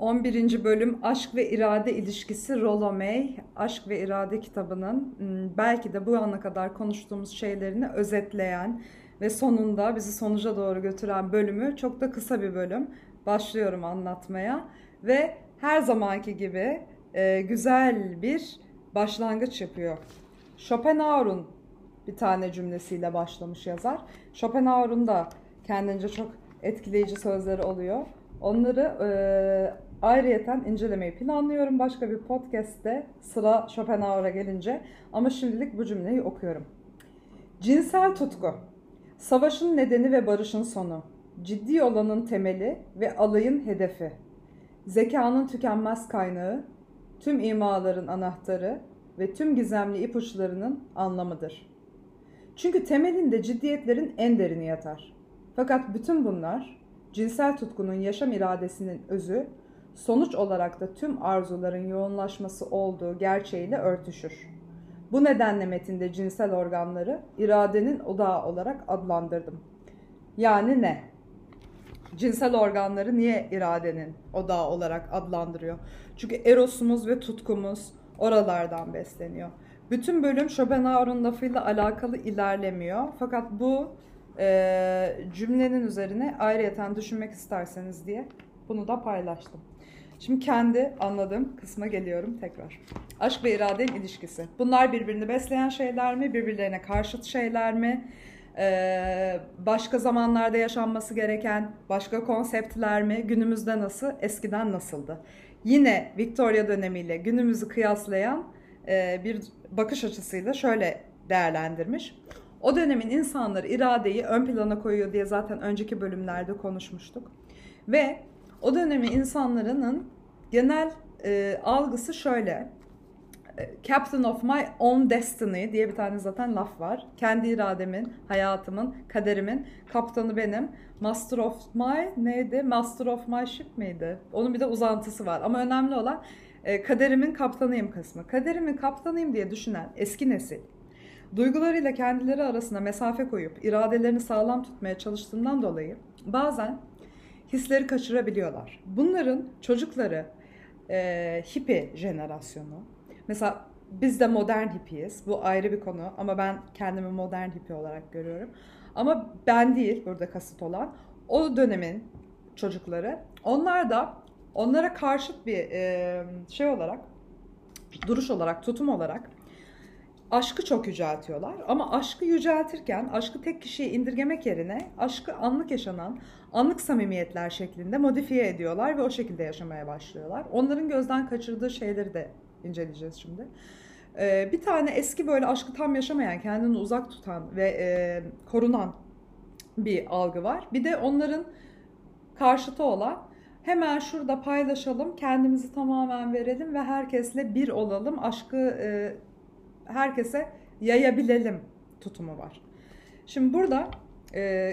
11. bölüm Aşk ve İrade ilişkisi Rollo May, Aşk ve İrade kitabının hmm, belki de bu ana kadar konuştuğumuz şeylerini özetleyen ve sonunda bizi sonuca doğru götüren bölümü çok da kısa bir bölüm. Başlıyorum anlatmaya ve her zamanki gibi e, güzel bir başlangıç yapıyor. Schopenhauer'un bir tane cümlesiyle başlamış yazar. Schopenhauer'un da kendince çok etkileyici sözleri oluyor. Onları e, ayrıyeten incelemeyi planlıyorum başka bir podcast'te sıra Schopenhauer'a gelince. Ama şimdilik bu cümleyi okuyorum. Cinsel tutku. Savaşın nedeni ve barışın sonu. Ciddi olanın temeli ve alayın hedefi. Zekanın tükenmez kaynağı, tüm imaların anahtarı ve tüm gizemli ipuçlarının anlamıdır. Çünkü temelinde ciddiyetlerin en derini yatar. Fakat bütün bunlar cinsel tutkunun yaşam iradesinin özü, sonuç olarak da tüm arzuların yoğunlaşması olduğu gerçeğiyle örtüşür. Bu nedenle metinde cinsel organları iradenin odağı olarak adlandırdım. Yani ne? Cinsel organları niye iradenin odağı olarak adlandırıyor? Çünkü erosumuz ve tutkumuz oralardan besleniyor. Bütün bölüm Schopenhauer'un lafıyla alakalı ilerlemiyor. Fakat bu e, cümlenin üzerine ayrıyeten düşünmek isterseniz diye bunu da paylaştım. Şimdi kendi anladığım kısma geliyorum tekrar. Aşk ve iradenin ilişkisi. Bunlar birbirini besleyen şeyler mi? Birbirlerine karşıt şeyler mi? Ee, başka zamanlarda yaşanması gereken başka konseptler mi? Günümüzde nasıl? Eskiden nasıldı? Yine Victoria dönemiyle günümüzü kıyaslayan e, bir bakış açısıyla şöyle değerlendirmiş. O dönemin insanları iradeyi ön plana koyuyor diye zaten önceki bölümlerde konuşmuştuk. Ve o dönemin insanların genel e, algısı şöyle. E, Captain of my own destiny diye bir tane zaten laf var. Kendi irademin, hayatımın, kaderimin kaptanı benim. Master of my neydi? Master of my ship miydi? Onun bir de uzantısı var. Ama önemli olan e, kaderimin kaptanıyım kısmı. Kaderimin kaptanıyım diye düşünen eski nesil duygularıyla kendileri arasında mesafe koyup iradelerini sağlam tutmaya çalıştığından dolayı bazen hisleri kaçırabiliyorlar. Bunların çocukları e, hippie jenerasyonu. Mesela biz de modern hippiyiz. Bu ayrı bir konu ama ben kendimi modern hippie olarak görüyorum. Ama ben değil burada kasıt olan o dönemin çocukları. Onlar da onlara karşıt bir e, şey olarak duruş olarak, tutum olarak aşkı çok yüceltiyorlar. Ama aşkı yüceltirken aşkı tek kişiye indirgemek yerine aşkı anlık yaşanan anlık samimiyetler şeklinde modifiye ediyorlar ve o şekilde yaşamaya başlıyorlar. Onların gözden kaçırdığı şeyleri de inceleyeceğiz şimdi. Ee, bir tane eski böyle aşkı tam yaşamayan, kendini uzak tutan ve e, korunan bir algı var. Bir de onların karşıtı olan hemen şurada paylaşalım, kendimizi tamamen verelim ve herkesle bir olalım, aşkı e, herkese yayabilelim tutumu var. Şimdi burada e,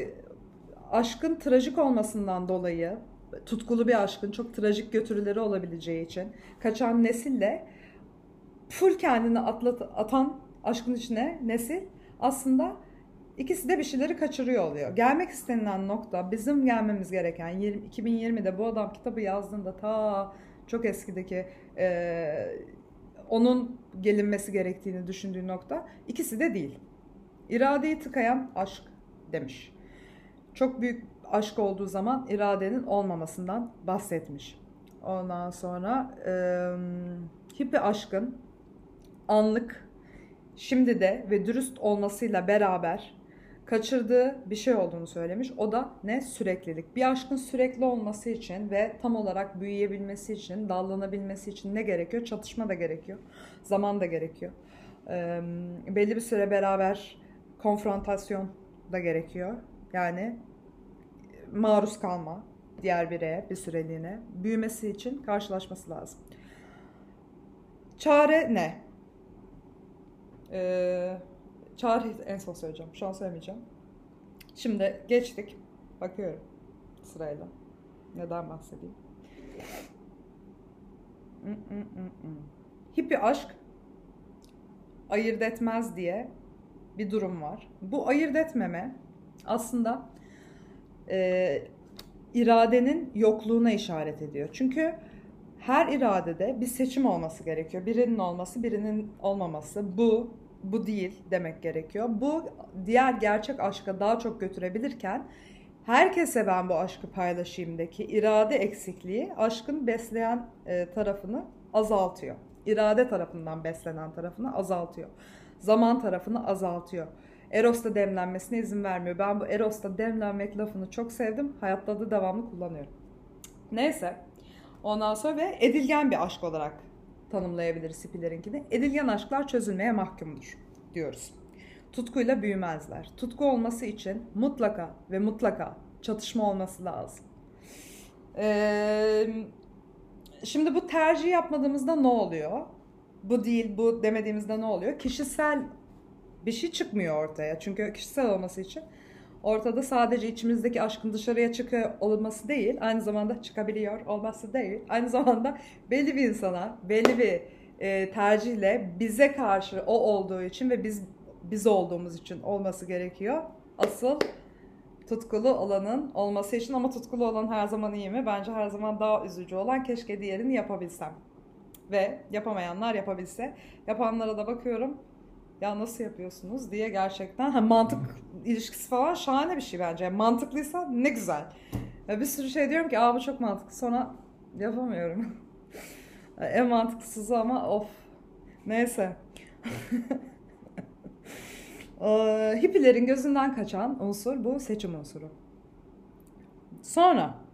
aşkın trajik olmasından dolayı tutkulu bir aşkın çok trajik götürüleri olabileceği için kaçan nesille full kendini atlat, atan aşkın içine nesil aslında ikisi de bir şeyleri kaçırıyor oluyor. Gelmek istenilen nokta bizim gelmemiz gereken 20, 2020'de bu adam kitabı yazdığında ta çok eskideki e, onun gelinmesi gerektiğini düşündüğü nokta ikisi de değil. İradeyi tıkayan aşk demiş. Çok büyük aşk olduğu zaman iradenin olmamasından bahsetmiş. Ondan sonra e, hippi aşkın anlık, şimdi de ve dürüst olmasıyla beraber kaçırdığı bir şey olduğunu söylemiş. O da ne? Süreklilik. Bir aşkın sürekli olması için ve tam olarak büyüyebilmesi için, dallanabilmesi için ne gerekiyor? Çatışma da gerekiyor. Zaman da gerekiyor. Ee, belli bir süre beraber konfrontasyon da gerekiyor. Yani maruz kalma diğer bireye bir süreliğine. Büyümesi için karşılaşması lazım. Çare ne? Eee Çağrı en son söyleyeceğim. Şu an söylemeyeceğim. Şimdi geçtik. Bakıyorum sırayla. Neden bahsedeyim? Hippi aşk ayırt etmez diye bir durum var. Bu ayırt etmeme aslında e, iradenin yokluğuna işaret ediyor. Çünkü her iradede bir seçim olması gerekiyor. Birinin olması, birinin olmaması. Bu, bu değil demek gerekiyor. Bu diğer gerçek aşka daha çok götürebilirken herkese ben bu aşkı paylaşayımdaki irade eksikliği aşkın besleyen e, tarafını azaltıyor. İrade tarafından beslenen tarafını azaltıyor. Zaman tarafını azaltıyor. Eros'ta demlenmesine izin vermiyor. Ben bu Eros'ta demlenmek lafını çok sevdim. Hayatta da devamlı kullanıyorum. Neyse. Ondan sonra ve edilgen bir aşk olarak tanımlayabiliriz hipilerinkini. Edilgen aşklar çözülmeye mahkumdur diyoruz. Tutkuyla büyümezler. Tutku olması için mutlaka ve mutlaka çatışma olması lazım. Ee, şimdi bu tercih yapmadığımızda ne oluyor? Bu değil, bu demediğimizde ne oluyor? Kişisel bir şey çıkmıyor ortaya. Çünkü kişisel olması için ortada sadece içimizdeki aşkın dışarıya çıkıyor olması değil, aynı zamanda çıkabiliyor olması değil, aynı zamanda belli bir insana, belli bir e, tercihle bize karşı o olduğu için ve biz biz olduğumuz için olması gerekiyor. Asıl tutkulu olanın olması için ama tutkulu olan her zaman iyi mi? Bence her zaman daha üzücü olan keşke diğerini yapabilsem. Ve yapamayanlar yapabilse. Yapanlara da bakıyorum ya nasıl yapıyorsunuz diye gerçekten ha, mantık ilişkisi falan şahane bir şey bence. Yani mantıklıysa ne güzel. Ya bir sürü şey diyorum ki aa bu çok mantıklı sonra yapamıyorum. en mantıklısızı ama of. Neyse. ee, hippilerin gözünden kaçan unsur bu seçim unsuru. Sonra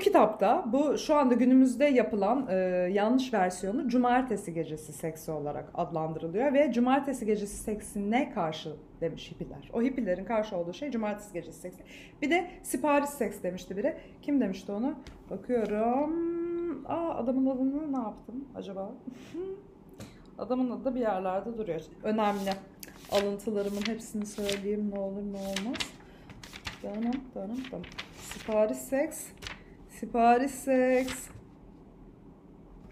kitapta bu şu anda günümüzde yapılan e, yanlış versiyonu cumartesi gecesi seksi olarak adlandırılıyor ve cumartesi gecesi seksine karşı demiş hippiler. O hippilerin karşı olduğu şey cumartesi gecesi seksi. Bir de sipariş seks demişti biri. Kim demişti onu? Bakıyorum. Aa adamın adını ne yaptım acaba? adamın adı bir yerlerde duruyor. Önemli. Alıntılarımın hepsini söyleyeyim ne olur ne olmaz. Tamam tamam tamam. Sipariş seks. Sipariş seks.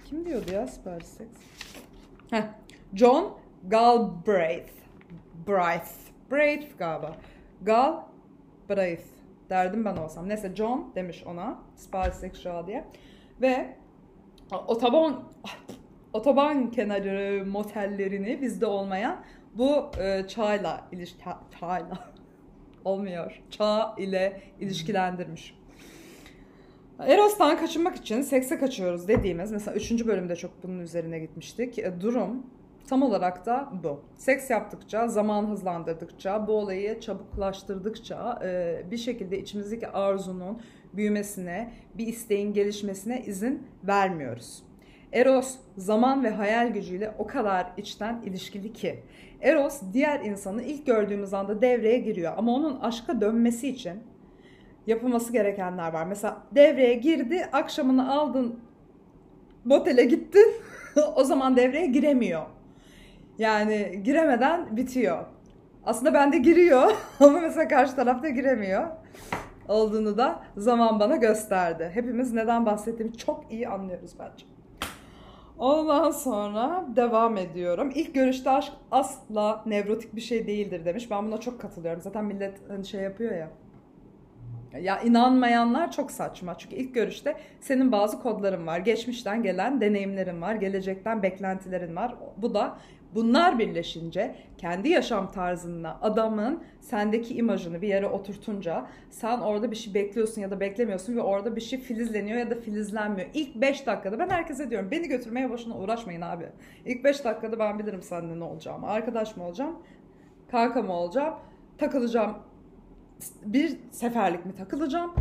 Kim diyordu ya sipariş seks? Heh. John Galbraith. Braith. Braith galiba. Galbraith derdim ben olsam. Neyse John demiş ona sipariş seks diye. Ve otoban otoban kenarı motellerini bizde olmayan bu e, çayla iliş çayla olmuyor. Çağ ile ilişkilendirmiş. Eros'tan kaçınmak için sekse kaçıyoruz dediğimiz mesela 3. bölümde çok bunun üzerine gitmiştik. E, durum tam olarak da bu. Seks yaptıkça, zaman hızlandırdıkça, bu olayı çabuklaştırdıkça e, bir şekilde içimizdeki arzunun büyümesine, bir isteğin gelişmesine izin vermiyoruz. Eros zaman ve hayal gücüyle o kadar içten ilişkili ki. Eros diğer insanı ilk gördüğümüz anda devreye giriyor ama onun aşka dönmesi için yapılması gerekenler var. Mesela devreye girdi, akşamını aldın, motele gittin. o zaman devreye giremiyor. Yani giremeden bitiyor. Aslında bende giriyor ama mesela karşı tarafta giremiyor olduğunu da zaman bana gösterdi. Hepimiz neden bahsettiğimi çok iyi anlıyoruz bence. Ondan sonra devam ediyorum. İlk görüşte aşk asla nevrotik bir şey değildir demiş. Ben buna çok katılıyorum. Zaten millet hani şey yapıyor ya ya inanmayanlar çok saçma. Çünkü ilk görüşte senin bazı kodların var. Geçmişten gelen deneyimlerin var. Gelecekten beklentilerin var. Bu da bunlar birleşince kendi yaşam tarzında adamın sendeki imajını bir yere oturtunca sen orada bir şey bekliyorsun ya da beklemiyorsun ve orada bir şey filizleniyor ya da filizlenmiyor. İlk 5 dakikada ben herkese diyorum beni götürmeye boşuna uğraşmayın abi. İlk 5 dakikada ben bilirim seninle ne olacağım. Arkadaş mı olacağım? Kanka mı olacağım? Takılacağım bir seferlik mi takılacağım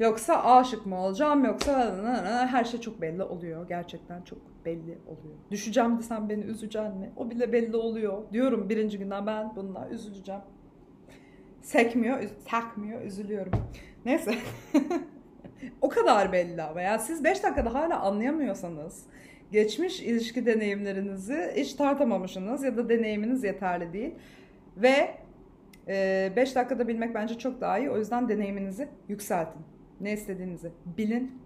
yoksa aşık mı olacağım yoksa her şey çok belli oluyor. Gerçekten çok belli oluyor. Düşeceğim desem beni üzeceksin mi? O bile belli oluyor. Diyorum birinci günden ben bununla üzüleceğim. Sekmiyor, sekmiyor, üzülüyorum. Neyse. o kadar belli ama. Yani siz 5 dakikada hala anlayamıyorsanız geçmiş ilişki deneyimlerinizi hiç tartamamışsınız ya da deneyiminiz yeterli değil. Ve 5 ee, dakikada bilmek bence çok daha iyi. O yüzden deneyiminizi yükseltin. Ne istediğinizi bilin.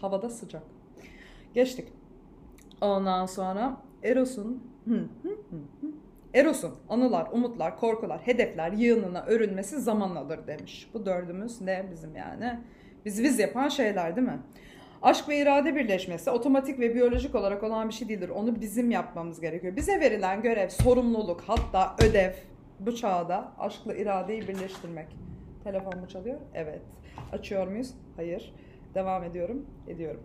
Havada sıcak. Geçtik. Ondan sonra Eros'un Eros'un anılar, umutlar, korkular, hedefler yığınına örülmesi zaman alır demiş. Bu dördümüz ne bizim yani? Bizi biz yapan şeyler değil mi? Aşk ve irade birleşmesi otomatik ve biyolojik olarak olan bir şey değildir. Onu bizim yapmamız gerekiyor. Bize verilen görev, sorumluluk, hatta ödev bu çağda aşkla iradeyi birleştirmek. Telefon mu çalıyor? Evet. Açıyor muyuz? Hayır. Devam ediyorum. Ediyorum.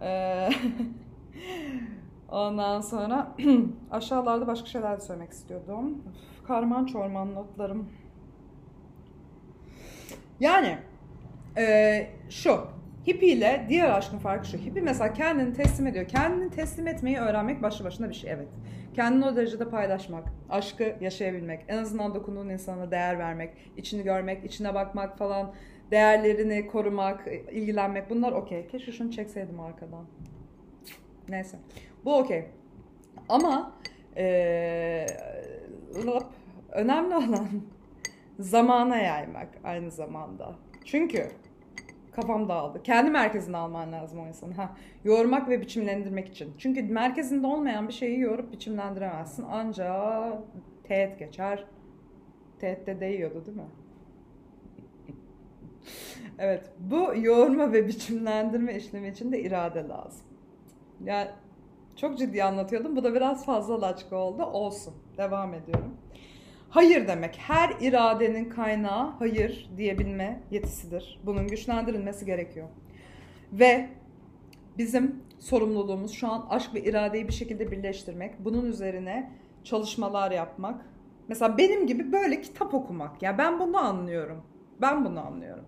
Ee, ondan sonra aşağılarda başka şeyler de söylemek istiyordum. Karman çorman notlarım. Yani e, şu Hippie ile diğer aşkın farkı şu. Hippie mesela kendini teslim ediyor. Kendini teslim etmeyi öğrenmek başlı başına bir şey evet. Kendini o derecede paylaşmak, aşkı yaşayabilmek, en azından dokunduğun insana değer vermek, içini görmek, içine bakmak falan, değerlerini korumak, ilgilenmek bunlar okey. Keşke şunu çekseydim arkadan. Neyse. Bu okey. Ama ee, önemli olan zamana yaymak aynı zamanda. Çünkü kafam dağıldı. Kendi merkezine alman lazım o insanı. Ha, yormak ve biçimlendirmek için. Çünkü merkezinde olmayan bir şeyi yorup biçimlendiremezsin. Ancak teğet geçer. Teğet de değiyordu değil mi? evet. Bu yoğurma ve biçimlendirme işlemi için de irade lazım. Yani çok ciddi anlatıyordum. Bu da biraz fazla laçka oldu. Olsun. Devam ediyorum. Hayır demek her iradenin kaynağı hayır diyebilme yetisidir. Bunun güçlendirilmesi gerekiyor. Ve bizim sorumluluğumuz şu an aşk ve iradeyi bir şekilde birleştirmek. Bunun üzerine çalışmalar yapmak. Mesela benim gibi böyle kitap okumak. Ya yani ben bunu anlıyorum. Ben bunu anlıyorum.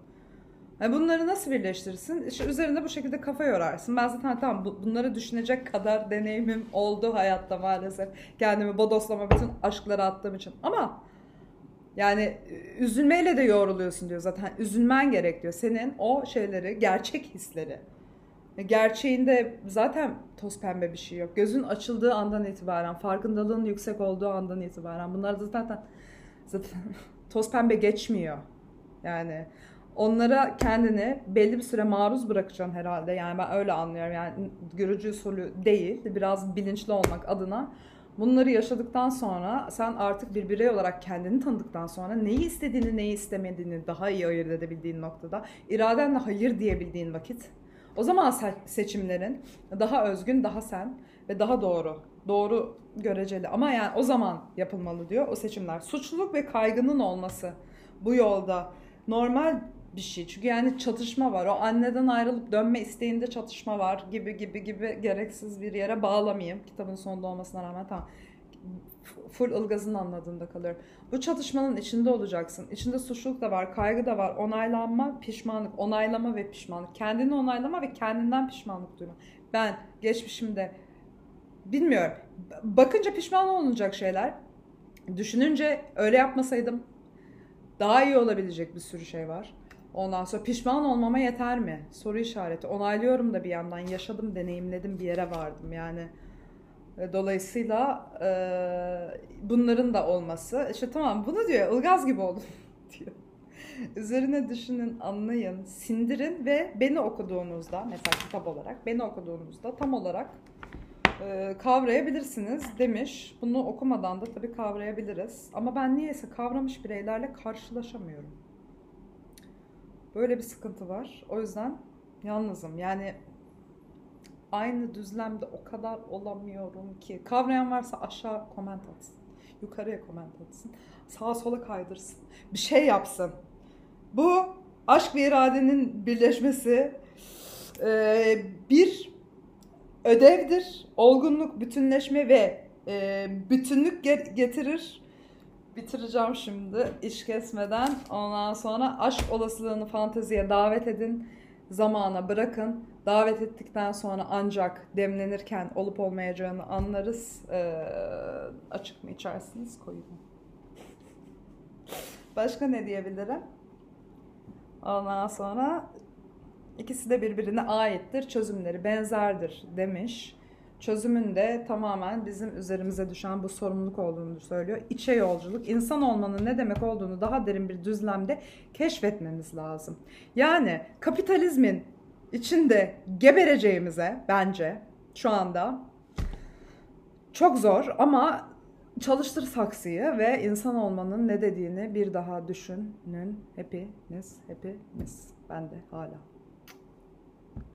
Yani bunları nasıl birleştirirsin? İşte üzerinde bu şekilde kafa yorarsın. Ben zaten tamam bunları düşünecek kadar deneyimim oldu hayatta maalesef. Kendimi bodoslama bütün aşklara attığım için. Ama yani üzülmeyle de yoruluyorsun diyor zaten. Üzülmen gerek diyor. Senin o şeyleri, gerçek hisleri. Gerçeğinde zaten toz pembe bir şey yok. Gözün açıldığı andan itibaren, farkındalığın yüksek olduğu andan itibaren bunlar zaten zaten toz pembe geçmiyor. Yani onlara kendini belli bir süre maruz bırakacaksın herhalde. Yani ben öyle anlıyorum. Yani görücü usulü değil, biraz bilinçli olmak adına. Bunları yaşadıktan sonra sen artık bir birey olarak kendini tanıdıktan sonra neyi istediğini neyi istemediğini daha iyi ayırt edebildiğin noktada iradenle hayır diyebildiğin vakit o zaman seçimlerin daha özgün, daha sen ve daha doğru. Doğru göreceli ama yani o zaman yapılmalı diyor o seçimler. Suçluluk ve kaygının olması bu yolda normal bir şey. Çünkü yani çatışma var. O anneden ayrılıp dönme isteğinde çatışma var gibi gibi gibi gereksiz bir yere bağlamayayım. Kitabın sonunda olmasına rağmen tamam. Full ılgazın anladığında kalıyorum. Bu çatışmanın içinde olacaksın. İçinde suçluluk da var, kaygı da var. Onaylanma, pişmanlık, onaylama ve pişmanlık. Kendini onaylama ve kendinden pişmanlık duyma. Ben geçmişimde bilmiyorum. Bakınca pişman olunacak şeyler. Düşününce öyle yapmasaydım daha iyi olabilecek bir sürü şey var. Ondan sonra pişman olmama yeter mi? Soru işareti. Onaylıyorum da bir yandan yaşadım, deneyimledim, bir yere vardım yani. E, dolayısıyla e, bunların da olması. İşte tamam bunu diyor, ılgaz gibi oldum diyor. Üzerine düşünün, anlayın, sindirin ve beni okuduğunuzda, mesela kitap olarak, beni okuduğunuzda tam olarak e, kavrayabilirsiniz demiş. Bunu okumadan da tabii kavrayabiliriz. Ama ben niyeyse kavramış bireylerle karşılaşamıyorum. Böyle bir sıkıntı var. O yüzden yalnızım. Yani aynı düzlemde o kadar olamıyorum ki. Kavrayan varsa aşağı koment atsın. Yukarıya koment atsın. Sağa sola kaydırsın. Bir şey yapsın. Bu aşk ve iradenin birleşmesi e, bir ödevdir. Olgunluk, bütünleşme ve e, bütünlük getirir bitireceğim şimdi iş kesmeden. Ondan sonra aşk olasılığını fanteziye davet edin. Zamana bırakın. Davet ettikten sonra ancak demlenirken olup olmayacağını anlarız. Ee, açık mı içersiniz? Koyun. Başka ne diyebilirim? Ondan sonra ikisi de birbirine aittir. Çözümleri benzerdir demiş çözümün de tamamen bizim üzerimize düşen bu sorumluluk olduğunu söylüyor. İçe yolculuk, insan olmanın ne demek olduğunu daha derin bir düzlemde keşfetmemiz lazım. Yani kapitalizmin içinde gebereceğimize bence şu anda çok zor ama çalıştır saksıyı ve insan olmanın ne dediğini bir daha düşünün. Hepiniz, hepimiz. Ben de hala.